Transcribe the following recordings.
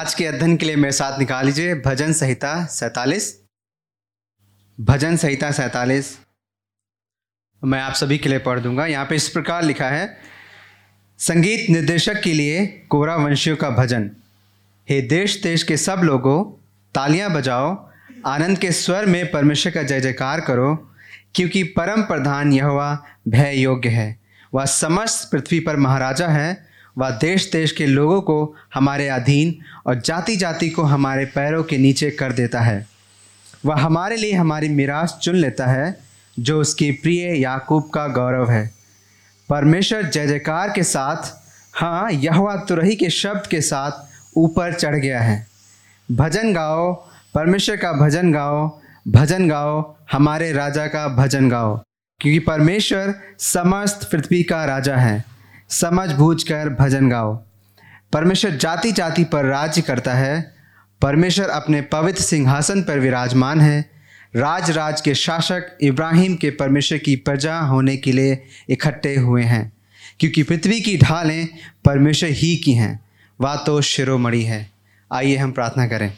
आज के अध्ययन के लिए मेरे साथ निकाल लीजिए भजन संहिता सैतालीस। भजन संहिता सैतालीस। मैं आप सभी के लिए पढ़ दूँगा। यहाँ पे इस प्रकार लिखा है, संगीत निर्देशक के लिए कोरा वंशियों का भजन। हे देश देश के सब लोगों, तालियाँ बजाओ, आनंद के स्वर में परमेश्वर का जय जयकार करो, क्योंकि परम प्रधान यह भय योग्य है। वह समस्त पृथ्वी पर महाराजा है वह देश देश के लोगों को हमारे अधीन और जाति जाति को हमारे पैरों के नीचे कर देता है। वह हमारे लिए हमारी मिरास चुन लेता है, जो उसकी प्रिय याकूब का गौरव है। परमेश्वर जय जयकार के साथ हाँ यह तुरही के शब्द के साथ ऊपर चढ़ गया है। भजन गाओ, परमेश्वर का भजन गाओ भजन गाओ, हमारे राजा का भजन गाओ, क्योंकि परमेश्वर समस्त पृथ्वी का राजा है। समझ बूझ कर भजन गाओ। परमेश्वर जाति जाति पर राज्य करता है। परमेश्वर अपने पवित्र सिंहासन पर विराजमान है। राज राज के शासक इब्राहिम के परमेश्वर की प्रजा होने के लिए इकट्ठे हुए हैं, क्योंकि पृथ्वी की ढालें परमेश्वर ही की हैं। वह तो शिरोमणि है। आइए हम प्रार्थना करें।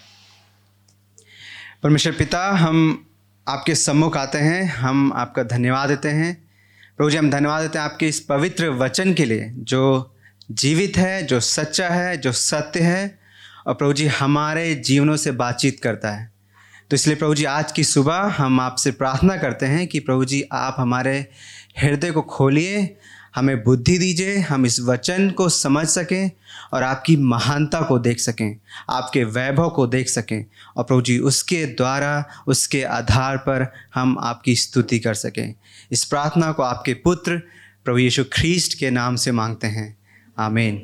परमेश्वर पिता, हम आपके सम्मुख आते हैं। हम आपका धन्यवाद देते हैं। प्रभु जी, हम धन्यवाद देते हैं आपके इस पवित्र वचन के लिए, जो जीवित है, जो सच्चा है, जो सत्य है, और प्रभु जी, हमारे जीवनों से बातचीत करता है। तो इसलिए प्रभु जी, आज की सुबह हम आपसे प्रार्थना करते हैं कि प्रभु जी, आप हमारे हृदय को खोलिए, हमें बुद्धि दीजिए, हम इस वचन को समझ सकें और आपकी महानता को देख सकें, आपके वैभव को देख सकें और प्रभु जी, उसके द्वारा, उसके आधार पर हम आपकी स्तुति कर सकें। इस प्रार्थना को आपके पुत्र प्रभु यीशु ख्रीस्ट के नाम से मांगते हैं। आमीन।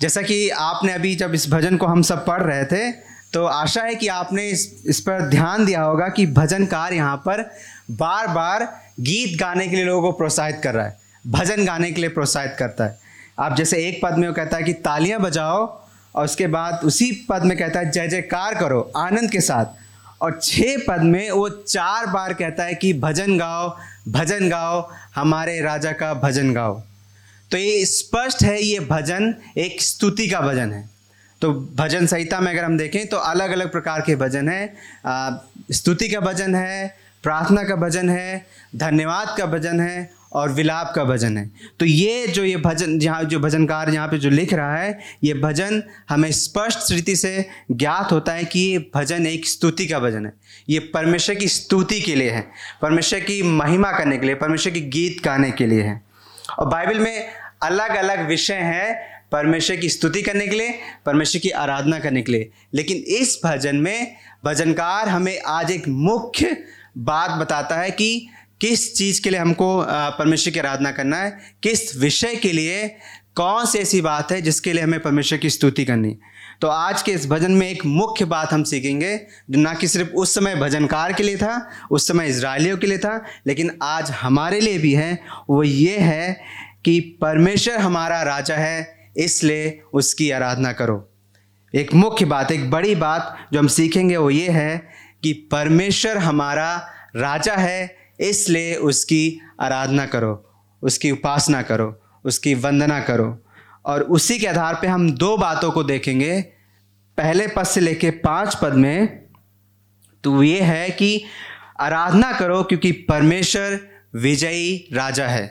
जैसा कि आपने अभी जब इस भजन को हम सब पढ़ रहे थे तो आशा है कि आपने इस इस पर ध्यान दिया होगा कि भजनकार यहाँ पर बार बार गीत गाने के लिए लोगों को प्रोत्साहित कर रहा है। भजन गाने के लिए प्रोत्साहित करता है। आप जैसे एक पद में वो कहता है कि तालियाँ बजाओ, और उसके बाद उसी पद में कहता है, जय जयकार करो, आनंद के साथ। और छः पद में वो चार बार कहता है कि भजन गाओ भजन गाओ, हमारे राजा का भजन गाओ। तो ये स्पष्ट है, ये भजन एक स्तुति का भजन है। तो भजन संहिता में अगर हम देखें तो अलग अलग प्रकार के भजन हैं। स्तुति का भजन है, प्रार्थना का भजन है, धन्यवाद का भजन है और विलाप का भजन है। तो ये जो ये भजन यहाँ जो भजनकार यहाँ पे जो लिख रहा है, ये भजन हमें स्पष्ट रीति से ज्ञात होता है कि ये भजन एक स्तुति का भजन है। ये परमेश्वर की स्तुति के लिए है। परमेश्वर की महिमा करने के लिए, परमेश्वर की गीत गाने के लिए है। और बाइबल में अलग अलग विषय हैं परमेश्वर की स्तुति करने के लिए, परमेश्वर की आराधना करने के लिए। लेकिन इस भजन में भजनकार हमें आज एक मुख्य बात बताता है कि किस चीज़ के लिए हमको परमेश्वर की आराधना करना है? किस विषय के लिए? कौन सी ऐसी बात है जिसके लिए हमें परमेश्वर की स्तुति करनी? तो आज के इस भजन में एक मुख्य बात हम सीखेंगे, जो ना कि सिर्फ़ उस समय भजनकार के लिए था, उस समय इसराइलियों के लिए था, लेकिन आज हमारे लिए भी है। वो ये है कि परमेश्वर हमारा राजा है, इसलिए उसकी आराधना करो। एक मुख्य बात, एक बड़ी बात जो हम सीखेंगे वो ये है कि परमेश्वर हमारा राजा है इसलिए उसकी आराधना करो, उसकी उपासना करो, उसकी वंदना करो। और उसी के आधार पे हम दो बातों को देखेंगे। पहले पद से लेके पाँच पद में तो ये है कि आराधना करो क्योंकि परमेश्वर विजयी राजा है।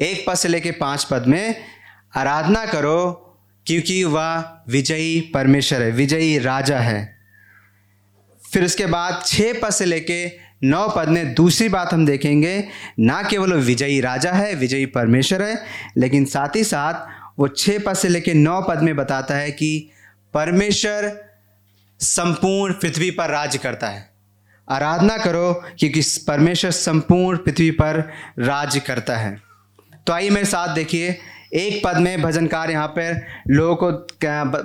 एक पद से लेके पाँच पद में आराधना करो क्योंकि वह विजयी परमेश्वर है, विजयी राजा है। फिर उसके बाद छः पद से लेके नौ पद में दूसरी बात हम देखेंगे, ना केवल वो विजयी राजा है, विजयी परमेश्वर है, लेकिन साथ ही साथ वो छः पद से लेकर नौ पद में बताता है कि परमेश्वर संपूर्ण पृथ्वी पर राज करता है। आराधना करो क्योंकि परमेश्वर संपूर्ण पृथ्वी पर राज करता है। तो आइए मेरे साथ देखिए, एक पद में भजनकार यहाँ पर लोगों को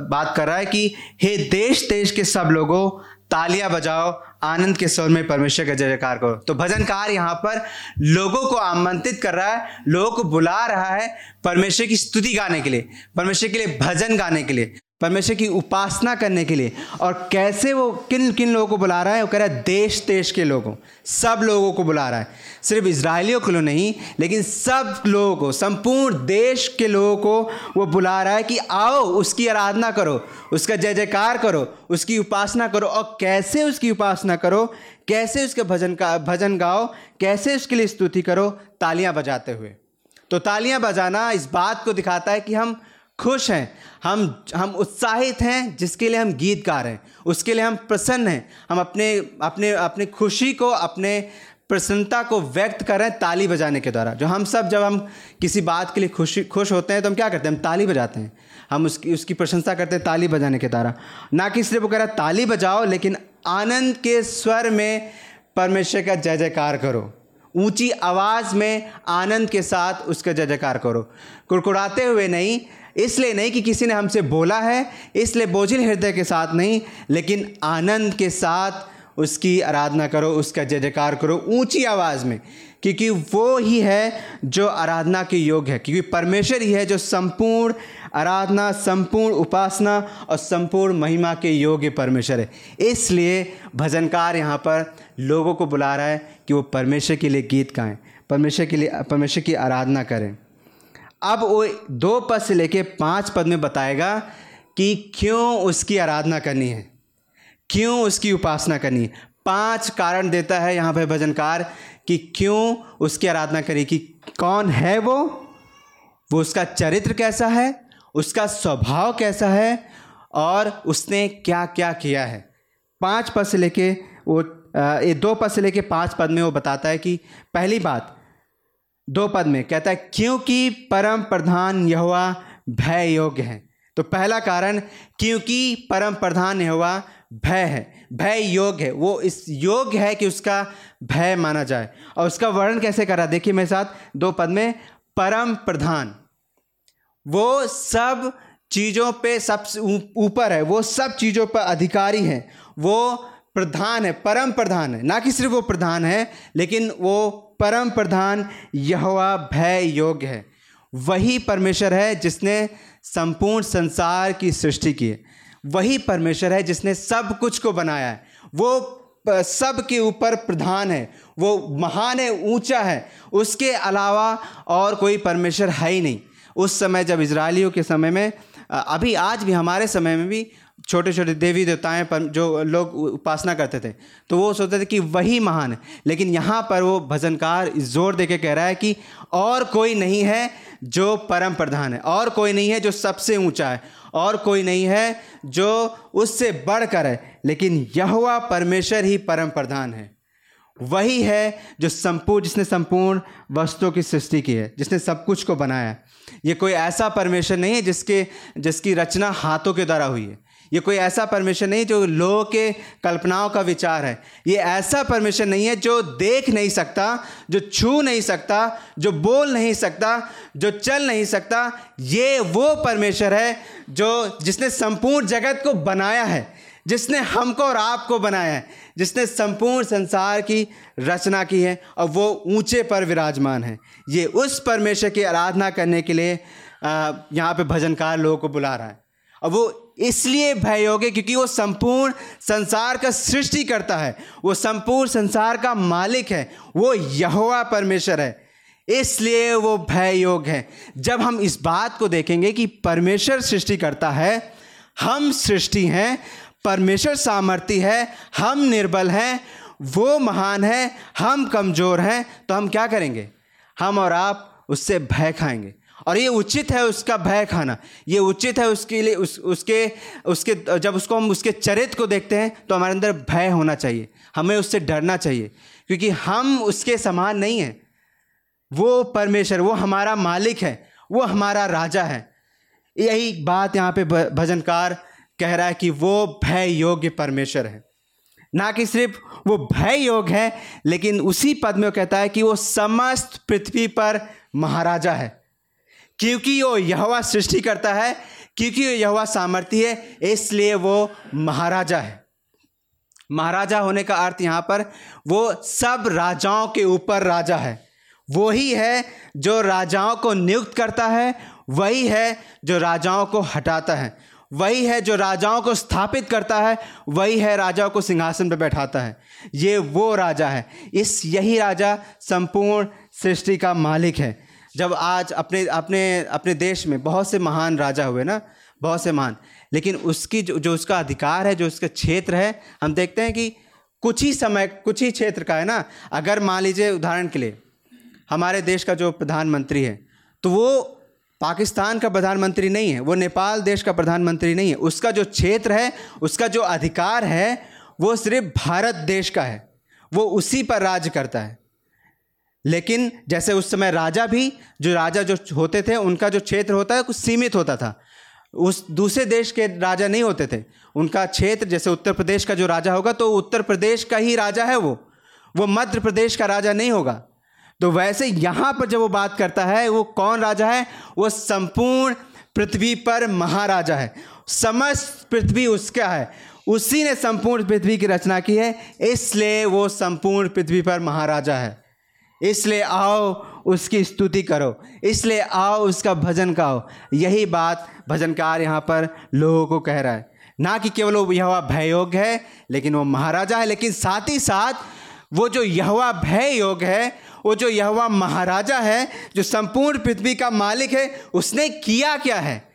बात कर रहा है कि हे देश देश के सब लोगों तालियाँ बजाओ, आनंद के स्वर में परमेश्वर का जयकार करो। तो भजनकार यहाँ पर लोगों को आमंत्रित कर रहा है, लोगों को बुला रहा है परमेश्वर की स्तुति गाने के लिए, परमेश्वर के लिए भजन गाने के लिए। परमेश्वर की उपासना करने के लिए। और कैसे वो किन किन लोगों को बुला रहा है? वो कह रहा है, देश देश के लोगों, सब लोगों को बुला रहा है। सिर्फ़ इसराइलियों को नहीं, लेकिन सब लोगों को, संपूर्ण देश के लोगों को वो बुला रहा है कि आओ, उसकी आराधना करो, उसका जय जयकार करो, उसकी उपासना करो। और कैसे उसकी उपासना करो? कैसे उसके भजन का, भजन गाओ? कैसे उसके लिए स्तुति करो? तालियाँ बजाते हुए। तो तालियाँ बजाना इस बात को दिखाता है कि हम खुश हैं। हम हम उत्साहित हैं, जिसके लिए हम गीत गा रहे हैं। उसके लिए हम प्रसन्न हैं। हम अपने अपने अपने खुशी को, अपने प्रसन्नता को व्यक्त कर रहे हैं ताली बजाने के द्वारा। जो हम सब, जब हम किसी बात के लिए खुशी, खुश होते हैं तो हम क्या करते हैं? हम ताली बजाते हैं। हम उसकी उसकी प्रशंसा करते हैं ताली बजाने के द्वारा। ना कि सिर्फ़ वो कह रहा ताली बजाओ, लेकिन आनंद के स्वर में परमेश्वर का जय जयकार करो। ऊँची आवाज़ में आनंद के साथ उसका जय जयकार करो। कुड़कुड़ाते हुए नहीं इसलिए नहीं कि किसी ने हमसे बोला है, इसलिए बोझिल हृदय के साथ नहीं, लेकिन आनंद के साथ उसकी आराधना करो, उसका जय जयकार करो, ऊँची आवाज़ में, क्योंकि वो ही है जो आराधना के योग्य है, क्योंकि परमेश्वर ही है जो संपूर्ण आराधना, संपूर्ण उपासना और संपूर्ण महिमा के योग्य परमेश्वर है। इसलिए भजनकार यहाँ पर लोगों को बुला रहा है कि वो परमेश्वर के लिए गीत गाएँ, परमेश्वर के लिए, परमेश्वर की आराधना करें। अब वो दो पद से लेके पाँच पद में बताएगा कि क्यों उसकी आराधना करनी है, क्यों उसकी उपासना करनी है। पाँच कारण देता है यहाँ पे भजनकार कि क्यों उसकी आराधना करें, कि कौन है वो वो उसका चरित्र कैसा है, उसका स्वभाव कैसा है और उसने क्या क्या किया है। पाँच पद से लेके वो ये दो पद से लेके पाँच पद में वो बताता है कि पहली बात दो पद में कहता है, क्योंकि परम प्रधान यहुआ भय योग्य है। तो पहला कारण, क्योंकि परम प्रधान यहुआ भय है। भय योग्य है। वो इस योग्य है कि उसका भय माना जाए। और उसका वर्णन कैसे करा? देखिए मेरे साथ, दो पद में, परम प्रधान। वो सब चीज़ों पे सबसे ऊपर है। वो सब चीज़ों पर अधिकारी हैं। वो प्रधान है, परम प्रधान है। ना कि सिर्फ़ वो प्रधान है, लेकिन वो परम प्रधान यहोवा भय योग्य है। वही परमेश्वर है जिसने संपूर्ण संसार की सृष्टि की है। वही परमेश्वर है जिसने सब कुछ को बनाया है। वो सब के ऊपर प्रधान है। वो महान है, ऊँचा है। उसके अलावा और कोई परमेश्वर है ही नहीं। उस समय जब इसराइलियों के समय में अभी आज भी, हमारे समय में भी छोटे छोटे देवी देवताएँ पर जो लोग उपासना करते थे तो वो सोचते थे कि वही महान है। लेकिन यहाँ पर वो भजनकार ज़ोर दे के कह रहा है कि और कोई नहीं है जो परम प्रधान है, और कोई नहीं है जो सबसे ऊँचा है, और कोई नहीं है जो उससे बढ़कर है, लेकिन यहुआ परमेश्वर ही परम प्रधान है। वही है जो संपूर्ण जिसने संपूर्ण वस्तुओं की सृष्टि की है, जिसने सब कुछ को बनाया है। ये कोई ऐसा परमेश्वर नहीं है जिसके, जिसकी रचना हाथों के द्वारा हुई है। ये कोई ऐसा परमेश्वर नहीं जो लोगों के कल्पनाओं का विचार है। ये ऐसा परमेश्वर नहीं है जो देख नहीं सकता, जो छू नहीं सकता, जो बोल नहीं सकता, जो चल नहीं सकता। ये वो परमेश्वर है जो जिसने संपूर्ण जगत को बनाया है, जिसने हमको और आपको बनाया है, जिसने संपूर्ण संसार की रचना की है और वो ऊँचे पर विराजमान है। ये उस परमेश्वर की आराधना करने के लिए यहाँ पे भजनकार लोगों को बुला रहा है। और वो इसलिए भय योग्य क्योंकि वो संपूर्ण संसार का सृष्टि करता है। वो संपूर्ण संसार का मालिक है। वो यहोवा परमेश्वर है। इसलिए वो भय योग है। जब हम इस बात को देखेंगे कि परमेश्वर सृष्टि करता है, हम सृष्टि हैं, परमेश्वर सामर्थ्य है, हम निर्बल हैं, वो महान है, हम कमज़ोर हैं तो हम क्या करेंगे? हम और आप उससे भय खाएँगे। और ये उचित है उसका भय खाना। ये उचित है उसके लिए, उस, उसके उसके, जब उसको हम उसके चरित्र को देखते हैं तो हमारे अंदर भय होना चाहिए। हमें उससे डरना चाहिए, क्योंकि हम उसके समान नहीं हैं। वो परमेश्वर, वो हमारा मालिक है, वो हमारा राजा है। यही बात यहाँ पे भजनकार कह रहा है कि वो भय योग्य परमेश्वर है। ना कि सिर्फ़ वो भय योग है, लेकिन उसी पद में वो कहता है कि वो समस्त पृथ्वी पर महाराजा है। क्योंकि वो यहवा सृष्टि करता है, क्योंकि वो यहवा सामर्थ्य है, इसलिए वो महाराजा है। महाराजा होने का अर्थ यहाँ पर, वो सब राजाओं के ऊपर राजा है। वो ही है जो राजाओं को नियुक्त करता है, वही है जो राजाओं को हटाता है। वही है जो राजाओं को स्थापित करता है, वही है राजाओं को सिंहासन पर बैठाता है। ये वो राजा है। इस यही राजा संपूर्ण सृष्टि का मालिक है। जब आज अपने अपने अपने देश में बहुत से महान राजा हुए ना, बहुत से महान, लेकिन उसकी जो जो उसका अधिकार है, जो उसका क्षेत्र है, हम देखते हैं कि कुछ ही समय, कुछ ही क्षेत्र का है ना, अगर मान लीजिए उदाहरण के लिए, हमारे देश का जो प्रधानमंत्री है तो वो पाकिस्तान का प्रधानमंत्री नहीं है, वो नेपाल देश का प्रधानमंत्री नहीं है, उसका जो क्षेत्र है, उसका जो अधिकार है, वो सिर्फ़ भारत देश का है, वो उसी पर राज करता है। लेकिन जैसे उस समय राजा भी, जो राजा जो होते थे, उनका जो क्षेत्र होता है, कुछ सीमित होता था। उस दूसरे देश के राजा नहीं होते थे। उनका क्षेत्र, जैसे उत्तर प्रदेश का जो राजा होगा तो उत्तर प्रदेश का ही राजा है वो। वो मध्य प्रदेश का राजा नहीं होगा। तो वैसे यहाँ पर जब वो बात करता है, वो कौन राजा है? वो संपूर्ण पृथ्वी पर महाराजा है। समस्त पृथ्वी उसका है। उसी ने संपूर्ण पृथ्वी की रचना की है, इसलिए वो संपूर्ण पृथ्वी पर महाराजा है। इसलिए आओ उसकी स्तुति करो। इसलिए आओ उसका भजन गाओ। यही बात भजनकार यहाँ पर लोगों को कह रहा है। ना कि केवल वो यह भय योग है, लेकिन वो महाराजा है, लेकिन साथ ही साथ वो जो यहवा भय योग है, वो जो यहवा महाराजा है, जो संपूर्ण पृथ्वी का मालिक है, उसने किया क्या है?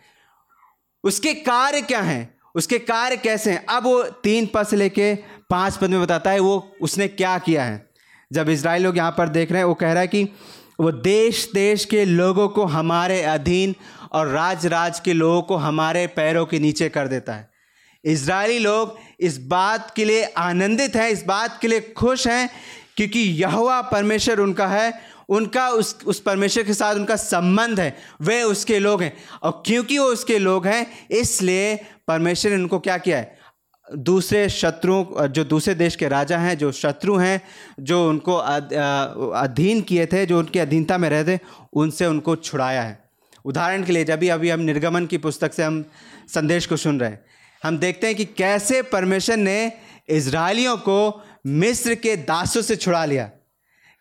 उसके कार्य क्या हैं? उसके कार्य कैसे हैं? अब वो तीन पद से लेके पाँच पद में बताता है वो उसने क्या किया है। जब इसराइल लोग यहाँ पर देख रहे हैं, वो कह रहा है कि वो देश देश के लोगों को हमारे अधीन और राज राज के लोगों को हमारे पैरों के नीचे कर देता है। इसराइली लोग इस बात के लिए आनंदित हैं, इस बात के लिए खुश हैं क्योंकि यहुआ परमेश्वर उनका है, उनका उस उस परमेश्वर के साथ उनका संबंध है, वे उसके लोग हैं। और क्योंकि वो उसके लोग हैं, इसलिए परमेश्वर ने उनको क्या किया है? दूसरे शत्रुओं, जो दूसरे देश के राजा हैं, जो शत्रु हैं, जो उनको अधीन किए थे, जो उनकी अधीनता में रहते, उनसे उनको छुड़ाया है। उदाहरण के लिए, जब भी अभी हम निर्गमन की पुस्तक से हम संदेश को सुन रहे हैं, हम देखते हैं कि कैसे परमेश्वर ने इसराइलियों को मिस्र के दासों से छुड़ा लिया।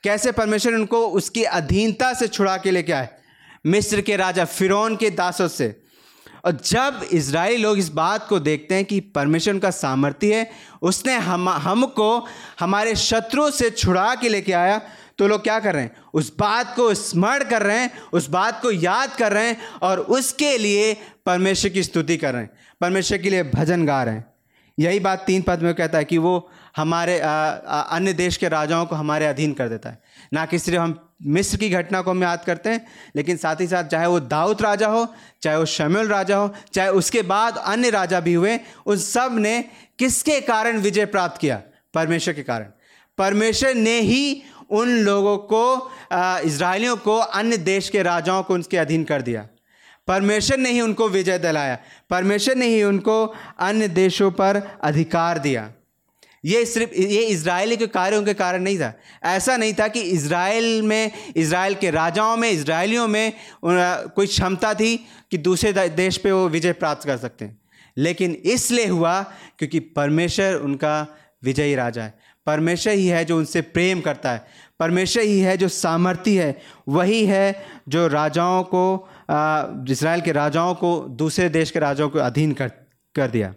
कैसे परमेश्वर उनको उसकी अधीनता से छुड़ा के लेके आए, मिस्र के राजा फिरौन के दासों से। और जब इसराइली लोग इस बात को देखते हैं कि परमेश्वर का सामर्थ्य है, उसने हम, हमको, हमारे शत्रुओं से छुड़ा के लेके आया तो लोग क्या कर रहे हैं? उस बात को स्मरण कर रहे हैं, उस बात को याद कर रहे हैं और उसके लिए परमेश्वर की स्तुति कर रहे हैं। परमेश्वर के लिए भजन गा रहे हैं। यही बात तीन पद में कहता है कि वो हमारे अन्य देश के राजाओं को हमारे अधीन कर देता है। ना कि सिर्फ़ हम मिस्र की घटना को हम याद करते हैं, लेकिन साथ ही साथ चाहे वो दाऊद राजा हो, चाहे वो शमुल राजा हो, चाहे उसके बाद अन्य राजा भी हुए, उन सबने किसके कारण विजय प्राप्त किया? परमेश्वर के कारण। परमेश्वर ने ही उन लोगों को इसराइलियों को, अन्य देश के राजाओं को उनके अधीन कर दिया। परमेश्वर ने ही उनको विजय दिलाया। परमेश्वर ने ही उनको अन्य देशों पर अधिकार दिया। ये सिर्फ़, ये इसराइली के कार्यों के कारण नहीं था। ऐसा नहीं था कि इसराइल में इसराइल के राजाओं में इसराइलियों में कोई क्षमता थी कि दूसरे देश पे वो विजय प्राप्त कर सकते हैं। लेकिन इसलिए हुआ क्योंकि परमेश्वर उनका विजयी राजा है। परमेश्वर ही है जो उनसे प्रेम करता है। परमेश्वर ही है जो सामर्थ्य है। वही है जो राजाओं को इसराइल के राजाओं को, दूसरे देश के राजाओं को अधीन कर कर दिया।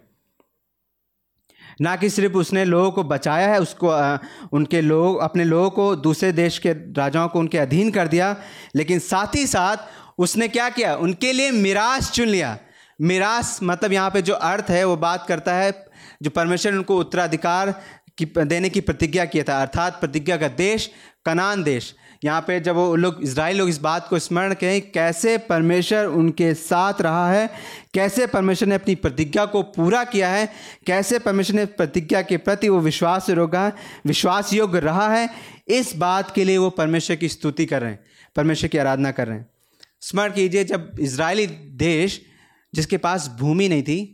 ना कि सिर्फ़ उसने लोगों को बचाया है उसको आ, उनके लोग अपने लोगों को दूसरे देश के राजाओं को उनके अधीन कर दिया लेकिन साथ ही साथ उसने क्या किया? उनके लिए मिरास चुन लिया। मिरास मतलब यहाँ पे जो अर्थ है वो बात करता है जो परमेश्वर उनको उत्तराधिकार की देने की प्रतिज्ञा किया था अर्थात प्रतिज्ञा का देश कनान देश। यहाँ पे जब वो लोग इसराइल लोग इस बात को स्मरण करें, कैसे परमेश्वर उनके साथ रहा है, कैसे परमेश्वर ने अपनी प्रतिज्ञा को पूरा किया है, कैसे परमेश्वर ने प्रतिज्ञा के प्रति वो विश्वास रोगा विश्वास योग्य रहा है, इस बात के लिए वो परमेश्वर की स्तुति कर रहे हैं, परमेश्वर की आराधना कर रहे हैं। स्मरण कीजिए, जब इसराइली देश जिसके पास भूमि नहीं थी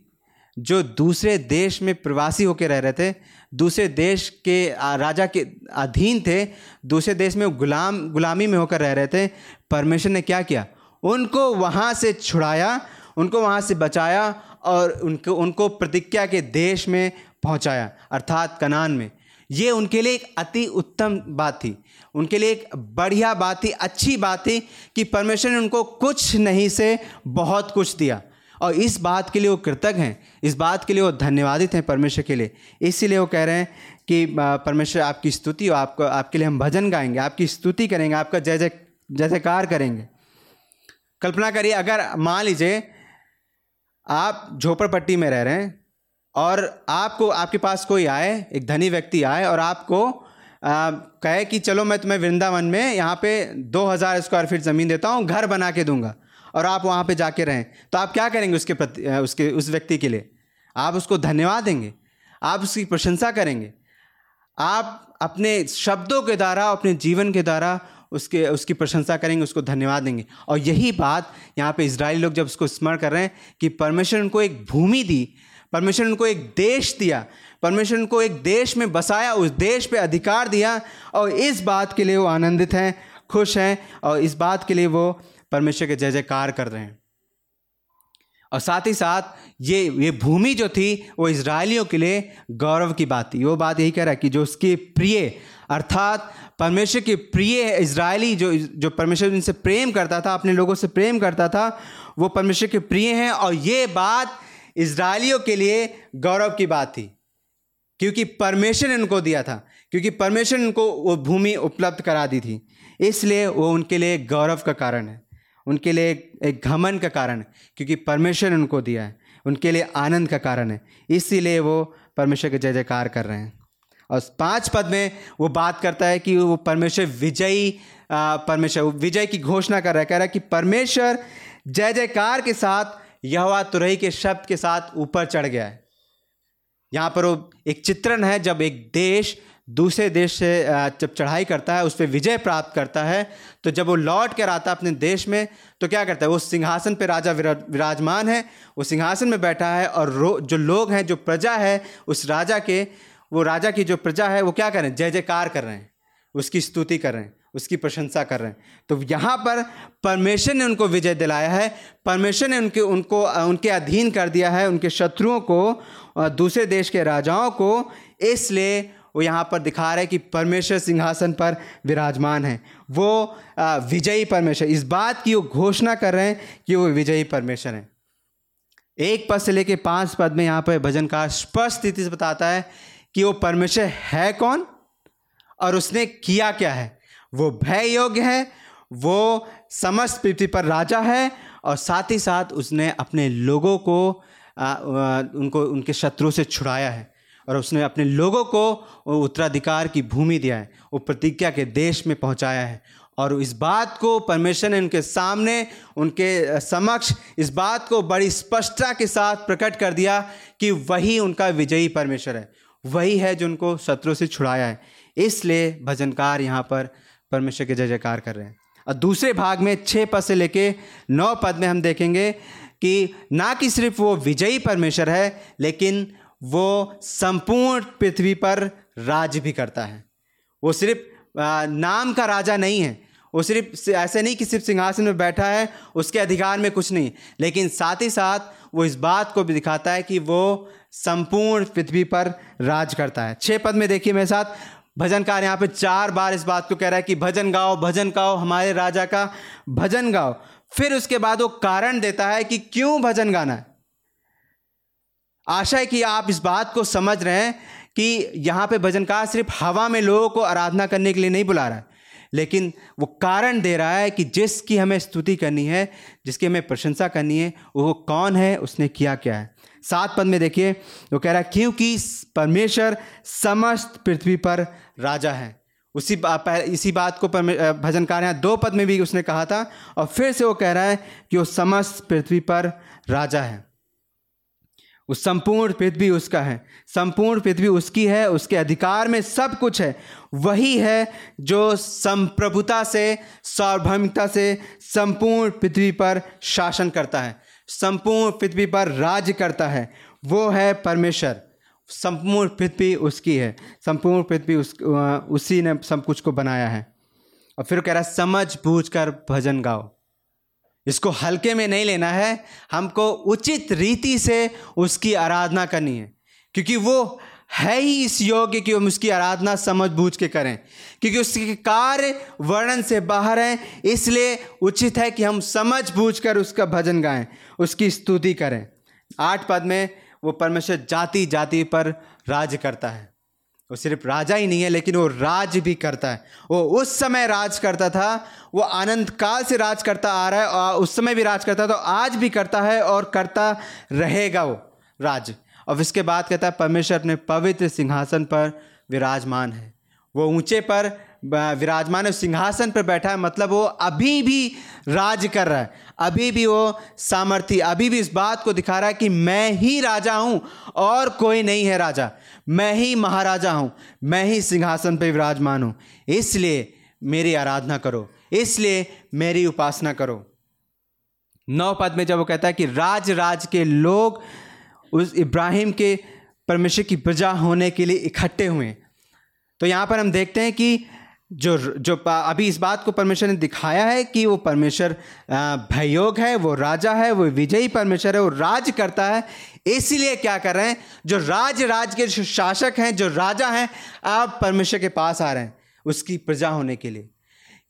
जो दूसरे देश में प्रवासी होकर रह रहे थे, दूसरे देश के राजा के अधीन थे, दूसरे देश में गुलाम, गुलामी में होकर रह रहे थे, परमेश्वर ने क्या किया? उनको वहाँ से छुड़ाया, उनको वहाँ से बचाया और उनको उनको प्रतिज्ञा के देश में पहुँचाया, अर्थात कनान में। ये उनके लिए एक अति उत्तम बात थी। उनके लिए एक बढ़िया बात थी, अच्छी बात थी कि परमेश्वर ने उनको कुछ नहीं से बहुत कुछ दिया। और इस बात के लिए वो कृतज्ञ हैं इस बात के लिए वो धन्यवादित हैं परमेश्वर के लिए। इसीलिए वो कह रहे हैं कि परमेश्वर आपकी स्तुति हो आपको आपके लिए हम भजन गाएँगे आपकी स्तुति करेंगे आपका जय जय जय जयकार करेंगे। कल्पना करिए अगर मान लीजिए आप झोपड़पट्टी में रह रहे हैं और आपको आपके पास कोई आए एक धनी व्यक्ति आए और आपको आ, कहे कि चलो मैं तुम्हें वृंदावन में यहाँ पे 2000 स्क्वायर फीट ज़मीन देता हूँ घर बना के दूँगा। और आप वहाँ पे जाके रहें। तो आप क्या करेंगे उसके प्रति उसके, उस व्यक्ति के लिए? आप उसको धन्यवाद देंगे। आप उसकी प्रशंसा करेंगे। आप अपने शब्दों के द्वारा, अपने जीवन के द्वारा उसके, उसकी प्रशंसा करेंगे, उसको धन्यवाद देंगे। और यही बात यहाँ पे इसराइली लोग जब उसको स्मरण कर रहे हैं कि परमेश्वर उनको एक भूमि दी, परमेश्वर उनको एक देश दिया, परमेश्वर उनको एक देश में बसाया, उस देश पे अधिकार दिया, और इस बात के लिए वो आनंदित हैं, खुश हैं, और इस बात के लिए वो परमेश्वर के जय जयकार कर रहे हैं। और साथ ही साथ ये ये भूमि जो थी, वो इसराइलियों के लिए गौरव की बात थी। वो बात यही कह रहा है कि जो उसके प्रिय, अर्थात परमेश्वर के प्रिय इसराइली जो जो परमेश्वर जिनसे प्रेम करता था, अपने लोगों से प्रेम करता था, वो परमेश्वर के प्रिय हैं और ये बात इसराइलियों के लिए गौरव की बात थी। क्योंकि परमेश्वर ने उनको दिया था, क्योंकि परमेश्वर ने उनको वो भूमि उपलब्ध करा दी थी। इसलिए वो उनके लिए गौरव का कारण है। उनके लिए एक घमन का कारण क्योंकि परमेश्वर उनको दिया है। उनके लिए आनंद का कारण है। इसीलिए वो परमेश्वर के जय जयकार कर रहे हैं। और पाँच पद में वो बात करता है कि वो परमेश्वर विजयी परमेश्वर विजय की घोषणा कर रहा है। कह रहा है कि परमेश्वर जय जयकार के साथ, यहवा तुरही के शब्द के साथ ऊपर चढ़ गया है। यहाँ पर वो एक चित्रण है, जब एक देश दूसरे देश से जब चढ़ाई करता है, उस पर विजय प्राप्त करता है तो जब वो लौट कर आता है अपने देश में तो क्या करता है? वो सिंहासन पे राजा विराजमान है, वो सिंहासन में बैठा है और जो लोग हैं, जो प्रजा है, उस राजा के, वो राजा की जो प्रजा है, वो क्या कर रहे हैं? जय जयकार कर रहे हैं। उसकी स्तुति कर रहे हैं, उसकी प्रशंसा कर रहे हैं। तो यहाँ पर परमेश्वर ने उनको विजय दिलाया है, परमेश्वर ने उनके, उनको उनके अधीन कर दिया है, उनके शत्रुओं को दूसरे देश के राजाओं को, इसलिए वो यहाँ पर दिखा रहे हैं कि परमेश्वर सिंहासन पर विराजमान है। वो विजयी परमेश्वर इस बात की वो घोषणा कर रहे हैं कि वो विजयी परमेश्वर हैं। एक पद से लेके पाँच पद में यहाँ पर भजन का स्पष्ट स्थिति से बताता है कि वो परमेश्वर है कौन और उसने किया क्या है। वो भय योग्य है वो समस्त पृथ्वी पर राजा है और साथ ही साथ उसने अपने लोगों को आ, उनको उनके शत्रु से छुड़ाया है। और उसने अपने लोगों को उत्तराधिकार की भूमि दिया है, वो प्रतिज्ञा के देश में पहुँचाया है। और इस बात को परमेश्वर ने उनके सामने, उनके समक्ष इस बात को बड़ी स्पष्टता के साथ प्रकट कर दिया कि वही उनका विजयी परमेश्वर है। वही है जो उनको शत्रु से छुड़ाया है। इसलिए भजनकार यहाँ पर परमेश्वर के जय जयकार कर रहे हैं। और दूसरे भाग में छः पद से लेके नौ पद में हम देखेंगे कि ना कि सिर्फ़ वो विजयी परमेश्वर है, लेकिन वो संपूर्ण पृथ्वी पर राज भी करता है। वो सिर्फ़ नाम का राजा नहीं है। वो सिर्फ़, ऐसे नहीं कि सिर्फ़ सिंहासन में बैठा है, उसके अधिकार में कुछ नहीं। लेकिन साथ ही साथ वो इस बात को भी दिखाता है कि वो संपूर्ण पृथ्वी पर राज करता है। छः पद में देखिए मेरे साथ, भजनकार यहाँ पे चार बार इस बात को कह रहा है कि भजन गाओ भजन गाओ हमारे राजा का, भजन गाओ। फिर उसके बाद वो कारण देता है कि क्यों भजन गाना है। आशा है कि आप इस बात को समझ रहे हैं कि यहाँ पे भजनकार सिर्फ़ हवा में लोगों को आराधना करने के लिए नहीं बुला रहा है। लेकिन वो कारण दे रहा है कि जिसकी हमें स्तुति करनी है, जिसकी हमें प्रशंसा करनी है, वो कौन है, उसने किया क्या है। सात पद में देखिए, वो कह रहा है, क्योंकि परमेश्वर समस्त पृथ्वी पर राजा है। उसी इसी बात को भजनकार यहाँ दो पद में भी उसने कहा था, और फिर से वो कह रहा है कि वो समस्त पृथ्वी पर राजा है। उस संपूर्ण पृथ्वी उसका है। संपूर्ण पृथ्वी उसकी है, उसके अधिकार में सब कुछ है। वही है जो संप्रभुता से, सार्वभौमिकता से संपूर्ण पृथ्वी पर शासन करता है। संपूर्ण पृथ्वी पर राज्य करता है। वो है परमेश्वर। संपूर्ण पृथ्वी उसकी है। संपूर्ण पृथ्वी उस उसी ने सब कुछ को बनाया है। और फिर कह रहा है, समझ बूझ कर भजन गाओ। इसको हल्के में नहीं लेना है। हमको उचित रीति से उसकी आराधना करनी है। क्योंकि वो है ही इस योग्य कि हम उसकी आराधना समझ बूझ के करें। क्योंकि उसके कार्य वर्णन से बाहर हैं, इसलिए उचित है कि हम समझ बूझ कर उसका भजन गाएँ, उसकी स्तुति करें। आठ पद में वो परमेश्वर जाति जाति पर राज करता है। वो सिर्फ़ राजा ही नहीं है, लेकिन वो राज भी करता है। वो उस समय राज करता था, वो आनंद काल से राज करता आ रहा है और उस समय भी राज करता तो आज भी करता है और करता रहेगा वो राज। और इसके बाद कहता है, परमेश्वर अपने पवित्र सिंहासन पर विराजमान है। वो ऊँचे पर विराजमान है सिंहासन पर बैठा है मतलब वो अभी भी राज कर रहा है। अभी भी वो सामर्थ्य अभी भी इस बात को दिखा रहा है कि मैं ही राजा हूँ और कोई नहीं है राजा। मैं ही महाराजा हूँ, मैं ही सिंहासन पर विराजमान हूँ। इसलिए मेरी आराधना करो, इसलिए मेरी उपासना करो। नौ पद में जब वो कहता है कि राज राज के लोग उस इब्राहिम के परमेश्वर की प्रजा होने के लिए इकट्ठे हुए तो यहाँ पर हम देखते हैं कि जो जो अभी इस बात को परमेश्वर ने दिखाया है कि वो परमेश्वर भयोग है, वो राजा है, वो विजयी परमेश्वर है, वो राज करता है। इसीलिए क्या कर रहे हैं? जो राज राज के शासक हैं, जो राजा हैं आप परमेश्वर के पास आ रहे हैं उसकी प्रजा होने के लिए।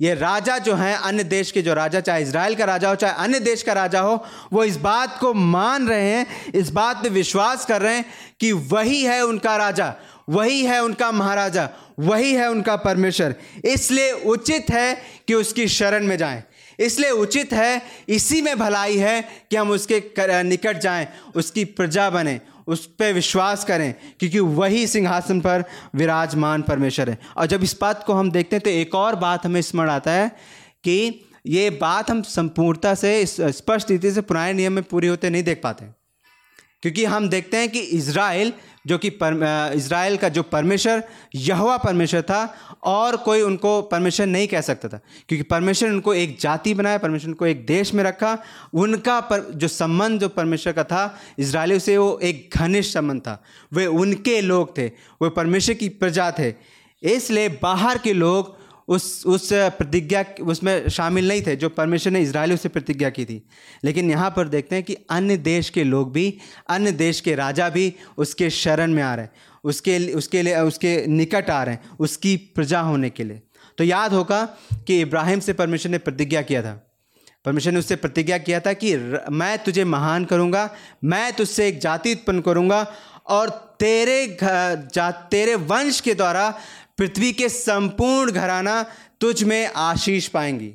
ये राजा जो हैं, अन्य देश के जो राजा, चाहे इसराइल का राजा हो, चाहे अन्य देश का राजा हो, वो इस बात को मान रहे हैं, इस बात पे विश्वास कर रहे हैं कि वही है उनका राजा। वही है उनका महाराजा, वही है उनका परमेश्वर। इसलिए उचित है कि उसकी शरण में जाएँ। इसलिए उचित है, इसी में भलाई है कि हम उसके निकट जाएँ, उसकी प्रजा बने, उस पर विश्वास करें, क्योंकि वही सिंहासन पर विराजमान परमेश्वर है। और जब इस बात को हम देखते हैं तो एक और बात हमें स्मरण आता है कि ये बात हम संपूर्णता से स्पष्ट रीति से पुराने नियम में पूरी होते नहीं देख पाते। क्योंकि हम देखते हैं कि इज़राइल जो कि इसराइल का जो परमेश्वर, यहवा परमेश्वर था, और कोई उनको परमेश्वर नहीं कह सकता था। क्योंकि परमेश्वर उनको एक जाति बनाया, परमेश्वर उनको एक देश में रखा। उनका पर, जो संबंध जो परमेश्वर का था इसराइल से वो एक घनिष्ठ संबंध था। वे उनके लोग थे, वे परमेश्वर की प्रजा थे। इसलिए बाहर के लोग उस उस प्रतिज्ञा, उसमें शामिल नहीं थे, जो परमेश्वर ने इसराइलियों से प्रतिज्ञा की थी। लेकिन यहाँ पर देखते हैं कि अन्य देश के लोग भी, अन्य देश के राजा भी उसके शरण में आ रहे हैं। उसके उसके लिए, उसके निकट आ रहे हैं, उसकी प्रजा होने के लिए। तो याद होगा कि इब्राहिम से परमेश्वर ने प्रतिज्ञा किया था। परमेश्वर ने उससे प्रतिज्ञा किया था कि मैं तुझे महान करूँगा, मैं तुझसे एक जाति उत्पन्न करूँगा और तेरे जा, तेरे वंश के द्वारा पृथ्वी के संपूर्ण घराना तुझ में आशीष पाएँगी।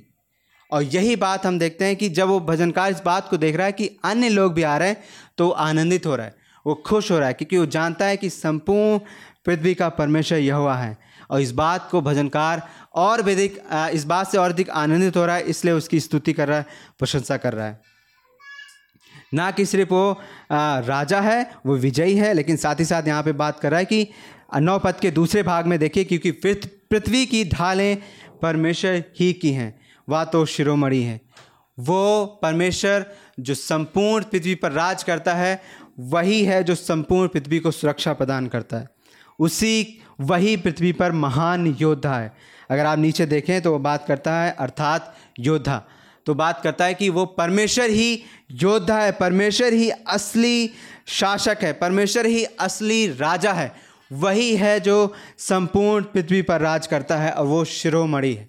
और यही बात हम देखते हैं कि जब वो भजनकार इस बात को देख रहा है कि अन्य लोग भी आ रहे हैं तो आनंदित हो रहा है, वो खुश हो रहा है, क्योंकि वो जानता है कि संपूर्ण पृथ्वी का परमेश्वर यह हुआ है। और इस बात को भजनकार और अधिक इस बात से और अधिक आनंदित हो रहा है, इसलिए उसकी स्तुति कर रहा है, प्रशंसा कर रहा है। ना कि सिर्फ़ वो राजा है, वो विजयी है, लेकिन साथ ही साथ यहाँ पे बात कर रहा है कि नौ पद के दूसरे भाग में देखिए, क्योंकि पृथ्वी की ढालें परमेश्वर ही की हैं, वह तो शिरोमणि है। वो परमेश्वर जो संपूर्ण पृथ्वी पर राज करता है, वही है जो संपूर्ण पृथ्वी को सुरक्षा प्रदान करता है। उसी, वही पृथ्वी पर महान योद्धा है। अगर आप नीचे देखें तो वो बात करता है, अर्थात योद्धा। तो बात करता है कि वो परमेश्वर ही योद्धा है, परमेश्वर ही असली शासक है, परमेश्वर ही असली राजा है। वही है जो संपूर्ण पृथ्वी पर राज करता है और वो शिरोमणि है।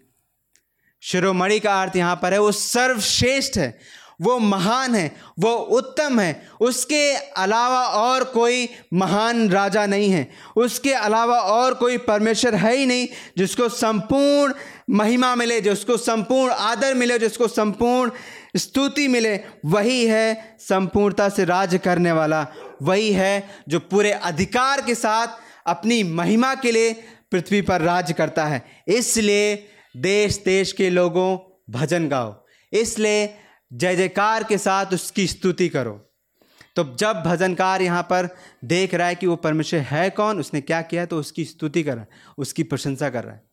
शिरोमणि का अर्थ यहाँ पर है, वो सर्वश्रेष्ठ है, वो महान है, वो उत्तम है। उसके अलावा और कोई महान राजा नहीं है। उसके अलावा और कोई परमेश्वर है ही नहीं, जिसको संपूर्ण महिमा मिले, जिसको संपूर्ण आदर मिले, जिसको संपूर्ण स्तुति मिले। वही है संपूर्णता से राज करने वाला, वही है जो पूरे अधिकार के साथ अपनी महिमा के लिए पृथ्वी पर राज करता है। इसलिए देश देश के लोगों, भजन गाओ। इसलिए जय जयकार के साथ उसकी स्तुति करो। तो जब भजनकार यहाँ पर देख रहा है कि वो परमेश्वर है कौन, उसने क्या किया तो उसकी स्तुति कर रहा है, उसकी प्रशंसा कर रहा है।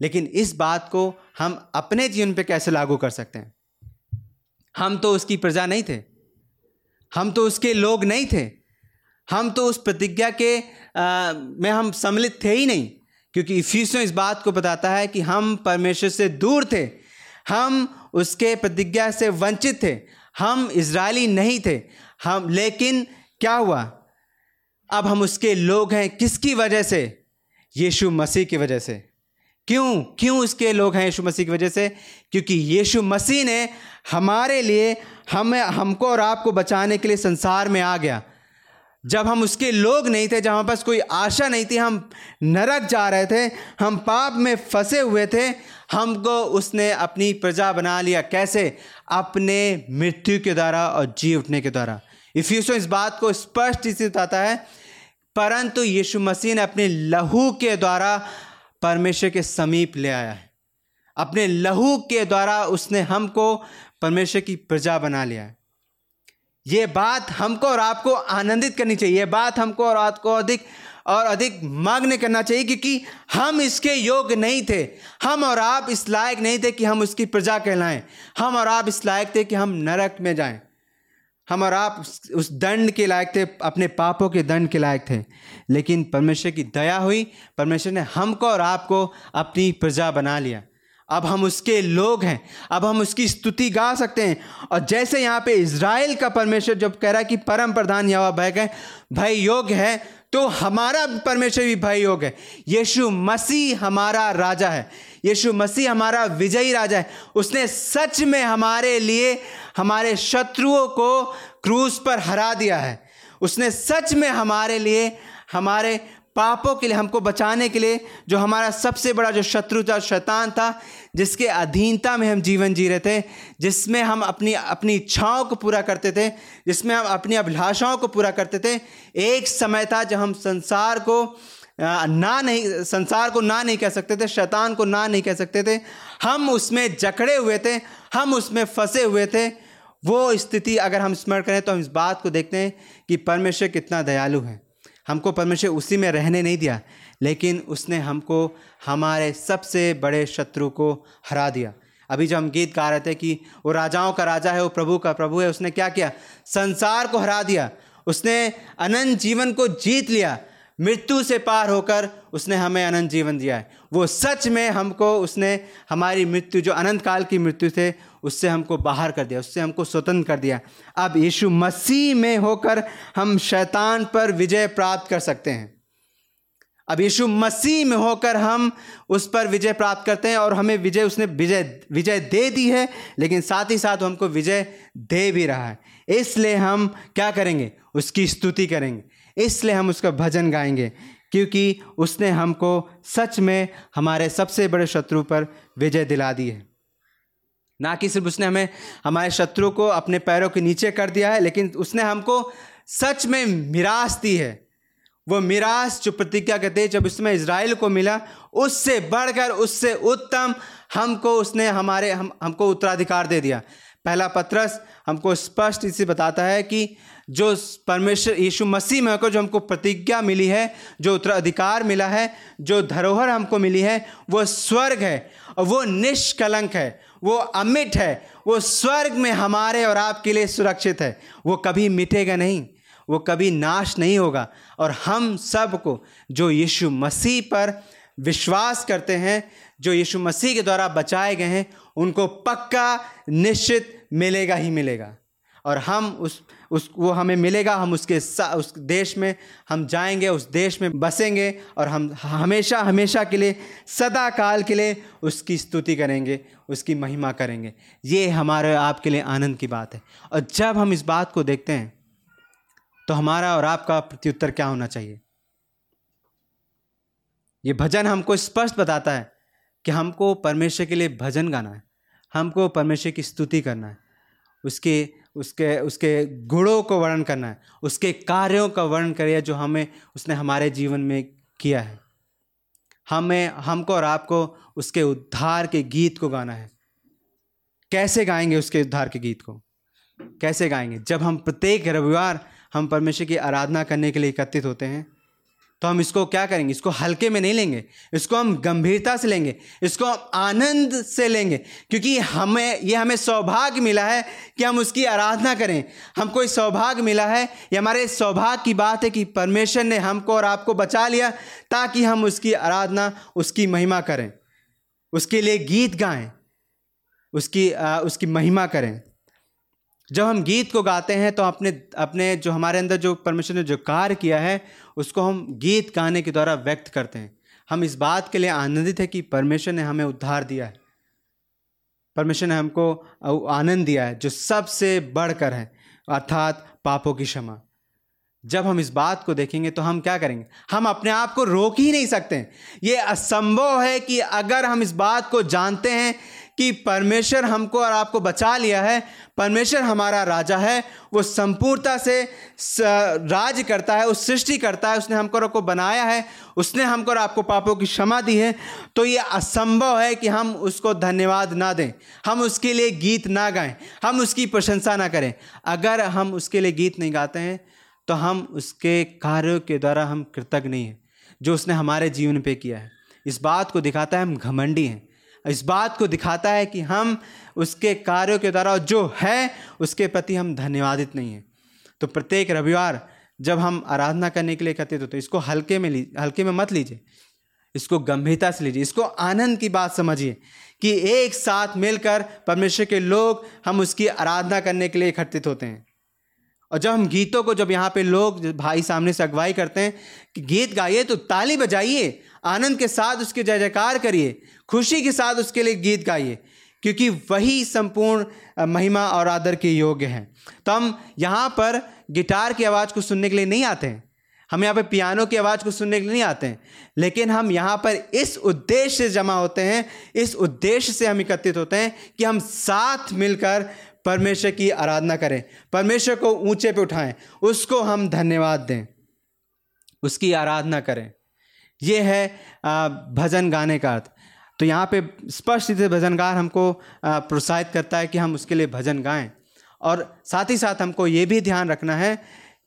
लेकिन इस बात को हम अपने जीवन पे कैसे लागू कर सकते हैं? हम तो उसकी प्रजा नहीं थे। हम तो उसके लोग नहीं थे। हम तो उस प्रतिज्ञा के आ, में हम सम्मिलित थे ही नहीं क्योंकि इफिसियों इस बात को बताता है कि हम परमेश्वर से दूर थे हम उसके प्रतिज्ञा से वंचित थे हम इजरायली नहीं थे हम लेकिन क्या हुआ? अब हम उसके लोग हैं किसकी वजह से? यीशु मसीह की वजह से। क्यों? क्यों उसके लोग हैं यीशु मसीह की वजह से? क्योंकि यीशु मसीह ने हमारे लिए हमें हमको और आपको बचाने के लिए संसार में आ गया। जब हम उसके लोग नहीं थे जब हमारे पास कोई आशा नहीं थी, हम नरक जा रहे थे, हम पाप में फंसे हुए थे, हमको उसने अपनी प्रजा बना लिया। कैसे? अपने मृत्यु के द्वारा और जी उठने के द्वारा। इफ्यूसो इस बात को स्पष्ट इसी बताता है, परंतु यीशु मसीह ने अपने लहू के द्वारा परमेश्वर के समीप ले आया है। अपने लहू के द्वारा उसने हमको परमेश्वर की प्रजा बना लिया है। ये बात हमको और आपको आनंदित करनी चाहिए। ये बात हमको और आपको अधिक और अधिक मग्न करना चाहिए क्योंकि हम इसके योग्य नहीं थे। हम और आप इस लायक नहीं थे कि हम उसकी प्रजा कहलाएँ। हम और आप इस लायक थे कि हम नरक में जाएँ। हम और आप उस दंड के लायक थे, अपने पापों के दंड के लायक थे। लेकिन परमेश्वर की दया हुई, परमेश्वर ने हमको और आपको अपनी प्रजा बना लिया। अब हम उसके लोग हैं। अब हम उसकी स्तुति गा सकते हैं। और जैसे यहाँ पे इज़राइल का परमेश्वर जब कह रहा है कि परम प्रधान यवा भय गए भय योग्य है तो हमारा परमेश्वर भी भय योग है। यीशु मसीह हमारा राजा है। यीशु मसीह हमारा विजयी राजा है। उसने सच में हमारे लिए हमारे शत्रुओं को क्रूस पर हरा दिया है। उसने सच में हमारे लिए हमारे पापों के लिए, हमको बचाने के लिए जो हमारा सबसे बड़ा जो शत्रु था, शैतान था, जिसके अधीनता में हम जीवन जी रहे थे, जिसमें हम अपनी अपनी इच्छाओं को पूरा करते थे, जिसमें हम अपनी अभिलाषाओं को पूरा करते थे, एक समय था जब हम संसार को ना नहीं, संसार को ना नहीं कह सकते थे, शैतान को ना नहीं कह सकते थे। हम उसमें जकड़े हुए थे, हम उसमें फंसे हुए थे। वो स्थिति अगर हम स्मरण करें तो हम इस बात को देखते हैं कि परमेश्वर कितना दयालु है। हमको परमेश्वर उसी में रहने नहीं दिया, लेकिन उसने हमको, हमारे सबसे बड़े शत्रु को हरा दिया। अभी जो हम गीत गा रहे थे कि वो राजाओं का राजा है, वो प्रभु का प्रभु है, उसने क्या किया? संसार को हरा दिया। उसने अनंत जीवन को जीत लिया। मृत्यु से पार होकर उसने हमें अनंत जीवन दिया है। वो सच में हमको, उसने हमारी मृत्यु, जो अनंत काल की मृत्यु थे उससे हमको बाहर कर दिया, उससे हमको स्वतंत्र कर दिया। अब यीशु मसीह में होकर हम शैतान पर विजय प्राप्त कर सकते हैं। अब यीशु मसीह में होकर हम उस पर विजय प्राप्त करते हैं और हमें विजय, उसने विजय विजय दे दी है, लेकिन साथ ही साथ हमको विजय दे भी रहा है। इसलिए हम क्या करेंगे? उसकी स्तुति करेंगे। इसलिए हम उसका भजन गाएँगे, क्योंकि उसने हमको सच में हमारे सबसे बड़े शत्रु पर विजय दिला दी है। ना कि सिर्फ़ उसने हमें, हमारे शत्रु को अपने पैरों के नीचे कर दिया है, लेकिन उसने हमको सच में मिरास दी है। वो मिरास जो प्रतिज्ञा कहते हैं, जब उसमें इसराइल को मिला, उससे बढ़कर उससे उत्तम हमको उसने हमारे, हम, हमको उत्तराधिकार दे दिया। पहला पत्रस हमको स्पष्ट इसे बताता है कि जो परमेश्वर यीशु मसीह में को जो हमको प्रतिज्ञा मिली है, जो उत्तराधिकार मिला है, जो धरोहर हमको मिली है, वो स्वर्ग है और वो निष्कलंक है। वो अमिट है, वो स्वर्ग में हमारे और आपके लिए सुरक्षित है। वो कभी मिटेगा नहीं, वो कभी नाश नहीं होगा। और हम सबको जो यीशु मसीह पर विश्वास करते हैं, जो यीशु मसीह के द्वारा बचाए गए हैं, उनको पक्का, निश्चित मिलेगा ही मिलेगा। और हम उस उस, वो हमें मिलेगा, हम उसके उस देश में, हम जाएँगे, उस देश में बसेंगे और हम हमेशा हमेशा के लिए, सदा काल के लिए उसकी स्तुति करेंगे, उसकी महिमा करेंगे। ये हमारे, आपके लिए आनंद की बात है। और जब हम इस बात को देखते हैं तो हमारा और आपका प्रत्युत्तर क्या होना चाहिए? ये भजन हमको स्पष्ट बताता है कि हमको परमेश्वर के लिए भजन गाना है, हमको परमेश्वर की स्तुति करना है, उसके उसके उसके गुणों को वर्णन करना है, उसके कार्यों का वर्णन करिए जो हमें, उसने हमारे जीवन में किया है। हमें, हमको और आपको उसके उद्धार के गीत को गाना है। कैसे गाएँगे उसके उद्धार के गीत को? कैसे गाएँगे? जब हम प्रत्येक रविवार हम परमेश्वर की आराधना करने के लिए एकत्रित होते हैं तो हम इसको क्या करेंगे? इसको हल्के में नहीं लेंगे। इसको हम गंभीरता से लेंगे। इसको हम आनंद से लेंगे। क्योंकि हमें ये हमें सौभाग्य मिला है कि हम उसकी आराधना करें। हमको ये सौभाग्य मिला है ये हमारे सौभाग्य की बात है कि परमेश्वर ने हमको और आपको बचा लिया ताकि हम उसकी आराधना उसकी महिमा करें। उसके लिए गीत गाएँ। उसकी आ, उसकी महिमा करें। जब हम गीत को गाते हैं तो अपने अपने जो हमारे अंदर जो परमेश्वर ने जो कार्य किया है, उसको हम गीत गाने के द्वारा व्यक्त करते हैं। हम इस बात के लिए आनंदित है कि परमेश्वर ने हमें उद्धार दिया है। परमेश्वर ने हमको आनंद दिया है, जो सबसे बढ़कर है, अर्थात पापों की क्षमा। जब हम इस बात को देखेंगे तो हम क्या करेंगे? हम अपने आप को रोक ही नहीं सकते। ये असंभव है कि अगर हम इस बात को जानते हैं कि परमेश्वर हमको और आपको बचा लिया है। परमेश्वर हमारा राजा है। वो संपूर्णता से राज करता है, उस सृष्टि करता है। उसने हमको को बनाया है। उसने हमको और आपको पापों की क्षमा दी है। तो ये असंभव है कि हम उसको धन्यवाद ना दें। हम उसके लिए गीत ना गाएँ। हम उसकी प्रशंसा ना करें। अगर हम उसके लिए गीत नहीं गाते हैं तो हम उसके कार्यों के द्वारा हम कृतज्ञ नहीं हैं, जो उसने हमारे जीवन पे किया है। इस बात को दिखाता है हम घमंडी हैं। इस बात को दिखाता है कि हम उसके कार्यों के द्वारा जो है, उसके प्रति हम धन्यवादित नहीं हैं। तो प्रत्येक रविवार जब हम आराधना करने के लिए कहते थे तो इसको हल्के में हल्के में मत लीजिए। इसको गंभीरता से लीजिए। इसको आनंद की बात समझिए कि एक साथ मिलकर परमेश्वर के लोग हम उसकी आराधना करने के लिए इकट्ठित होते हैं। और जब हम गीतों को जब यहाँ पे लोग भाई सामने से अगवाई करते हैं कि गीत गाइए तो ताली बजाइए आनंद के साथ उसके जय जयकार करिए, खुशी के साथ उसके लिए गीत गाइए, क्योंकि वही संपूर्ण महिमा और आदर के योग्य हैं। तो हम यहाँ पर गिटार की आवाज़ को सुनने के लिए नहीं आते हैं। हम यहाँ पर पियानो की आवाज़ को सुनने के लिए नहीं आते हैं। लेकिन हम यहाँ पर इस उद्देश्य से जमा होते हैं, इस उद्देश्य से हम एकत्रित होते हैं कि हम साथ मिलकर परमेश्वर की आराधना करें, परमेश्वर को ऊँचे पे उठाएँ, उसको हम धन्यवाद दें, उसकी आराधना करें। ये है भजन गाने का अर्थ। तो यहाँ पे स्पष्ट से भजनगार हमको प्रोत्साहित करता है कि हम उसके लिए भजन गाएँ। और साथ ही साथ हमको ये भी ध्यान रखना है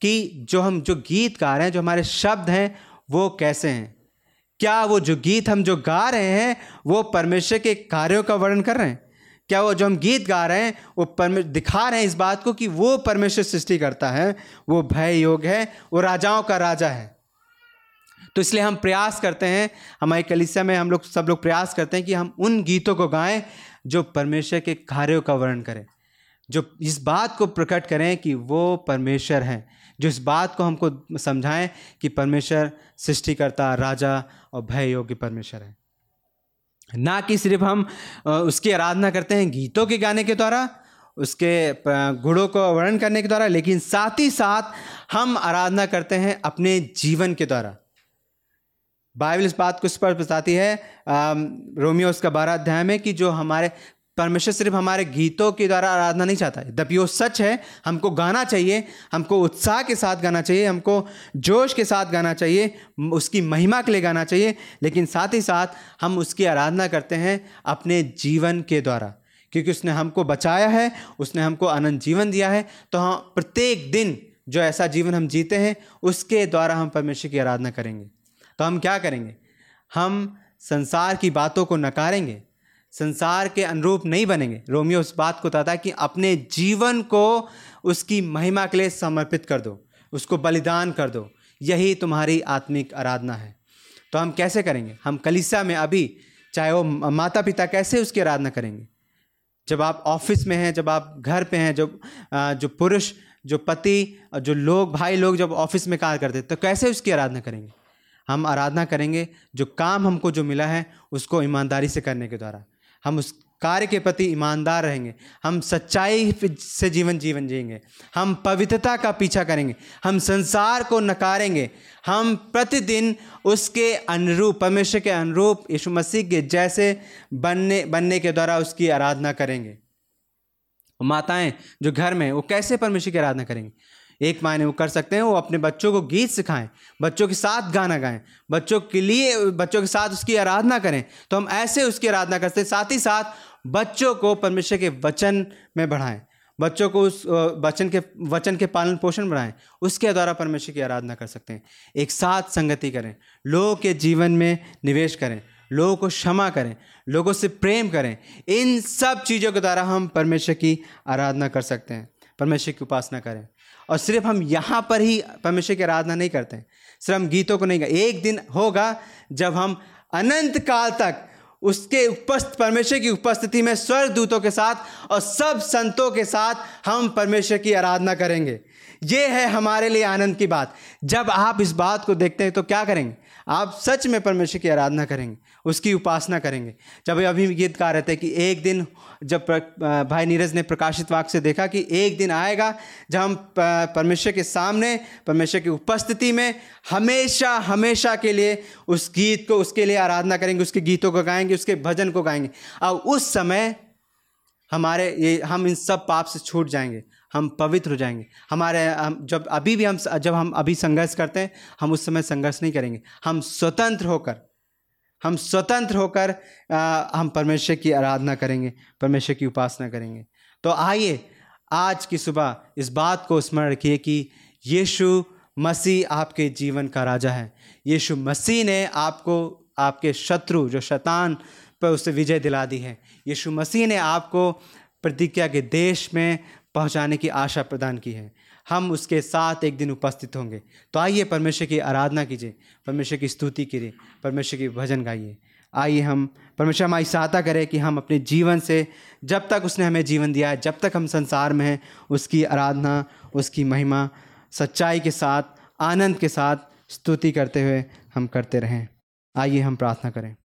कि जो हम, जो गीत गा रहे हैं, जो हमारे शब्द हैं, वो कैसे हैं? क्या वो जो गीत हम जो गा रहे हैं, वो परमेश्वर के कार्यों का वर्णन कर रहे हैं? क्या वो जो हम गीत गा रहे हैं, वो परमे, दिखा रहे हैं इस बात को कि वो परमेश्वर सृष्टि करता है, वो भय योग है, वो राजाओं का राजा है। तो इसलिए हम प्रयास करते हैं, हमारी कलिसिया में हम लोग, सब लोग प्रयास करते हैं कि हम उन गीतों को गाएँ जो परमेश्वर के कार्यों का वर्णन करें, जो इस बात को प्रकट करें कि वो परमेश्वर हैं, जो इस बात को हमको समझाएँ कि परमेश्वर सृष्टिकर्ता, राजा और भय योग्य परमेश्वर है। ना कि सिर्फ़ हम उसकी आराधना करते हैं गीतों के गाने के द्वारा, उसके गुणों को वर्णन करने के द्वारा, लेकिन साथ ही साथ हम आराधना करते हैं अपने जीवन के द्वारा। बाइबल इस बात को स्पष्ट बताती है रोमियो उसका बारह अध्याय में कि जो हमारे, परमेश्वर सिर्फ़ हमारे गीतों के द्वारा आराधना नहीं चाहता है। दबियो सच है, हमको गाना चाहिए, हमको उत्साह के साथ गाना चाहिए, हमको जोश के साथ गाना चाहिए, उसकी महिमा के लिए गाना चाहिए, लेकिन साथ ही साथ हम उसकी आराधना करते हैं अपने जीवन के द्वारा। क्योंकि उसने हमको बचाया है, उसने हमको अनंत जीवन दिया है तो हम प्रत्येक दिन जो ऐसा जीवन हम जीते हैं, उसके द्वारा हम परमेश्वर की आराधना करेंगे। तो हम क्या करेंगे? हम संसार की बातों को नकारेंगे। संसार के अनुरूप नहीं बनेंगे। रोमियो उस बात को बताता है कि अपने जीवन को उसकी महिमा के लिए समर्पित कर दो। उसको बलिदान कर दो। यही तुम्हारी आत्मिक आराधना है। तो हम कैसे करेंगे? हम कलिसा में अभी, चाहे वो माता पिता कैसे उसकी आराधना करेंगे? जब आप ऑफ़िस में हैं, जब आप घर पे हैं जो जो पुरुष, जो पति, जो लोग, भाई लोग जब ऑफ़िस में कार्य करते तो कैसे उसकी आराधना करेंगे? हम आराधना करेंगे, जो काम हमको जो मिला है, उसको ईमानदारी से करने के द्वारा। हम उस कार्य के प्रति ईमानदार रहेंगे। हम सच्चाई से जीवन जीवन जिएँगे। हम पवित्रता का पीछा करेंगे। हम संसार को नकारेंगे। हम प्रतिदिन उसके अनुरूप, परमेश्वर के अनुरूप, यीशु मसीह के जैसे बनने बनने के द्वारा उसकी आराधना करेंगे। माताएँ जो घर में वो कैसे परमेश्वर की आराधना करेंगे? एक मायने वो कर सकते हैं, वो अपने बच्चों को गीत सिखाएँ, बच्चों के साथ गाना गाएँ, बच्चों के लिए, बच्चों के साथ उसकी आराधना करें। तो हम ऐसे उसकी आराधना करते हैं, साथ ही साथ बच्चों को परमेश्वर के वचन में बढ़ाएँ, बच्चों को उस वचन के वचन के पालन पोषण बढ़ाएँ, उसके द्वारा परमेश्वर की आराधना कर सकते हैं। एक साथ संगति करें, लोगों के जीवन में निवेश करें, लोगों को क्षमा करें, लोगों से प्रेम करें, इन सब चीज़ों के द्वारा हम परमेश्वर की आराधना कर सकते हैं, परमेश्वर की उपासना करें। और सिर्फ़ हम यहाँ पर ही परमेश्वर की आराधना नहीं करते हैं। सिर्फ़ हम गीतों को नहीं गा एक दिन होगा जब हम अनंत काल तक उसके उपस्थ, परमेश्वर की उपस्थिति में स्वर्ग दूतों के साथ और सब संतों के साथ हम परमेश्वर की आराधना करेंगे। ये है हमारे लिए आनंद की बात। जब आप इस बात को देखते हैं तो क्या करेंगे? आप सच में परमेश्वर की आराधना करेंगे। उसकी उपासना करेंगे। जब अभी गीत गा रहे थे कि एक दिन जब भाई नीरज ने प्रकाशित वाक्य से देखा कि एक दिन आएगा जब हम परमेश्वर के सामने, परमेश्वर की उपस्थिति में हमेशा हमेशा के लिए उस गीत को, उसके लिए आराधना करेंगे, उसके गीतों को गाएँगे, उसके भजन को गाएँगे। और उस समय हमारे ये, हम इन सब पाप से छूट जाएँगे, हम पवित्र हो जाएँगे। हमारे, हम जब अभी भी हम जब हम अभी संघर्ष करते हैं, हम उस समय संघर्ष नहीं करेंगे। हम स्वतंत्र होकर हम स्वतंत्र होकर हम परमेश्वर की आराधना करेंगे, परमेश्वर की उपासना करेंगे। तो आइए, आज की सुबह इस बात को स्मरण रखिए कि यीशु मसीह आपके जीवन का राजा है। यीशु मसीह ने आपको, आपके शत्रु, जो शैतान पर उससे विजय दिला दी है, यीशु मसीह ने आपको प्रतिज्ञा के देश में पहुँचाने की आशा प्रदान की है। हम उसके साथ एक दिन उपस्थित होंगे। तो आइए परमेश्वर की आराधना कीजिए, परमेश्वर की स्तुति कीजिए, परमेश्वर की भजन गाइए। आइए हम, परमेश्वर हमारी सहायता करें कि हम अपने जीवन से, जब तक उसने हमें जीवन दिया है, जब तक हम संसार में हैं, उसकी आराधना, उसकी महिमा, सच्चाई के साथ, आनंद के साथ स्तुति करते हुए हम करते रहें। आइए हम प्रार्थना करें।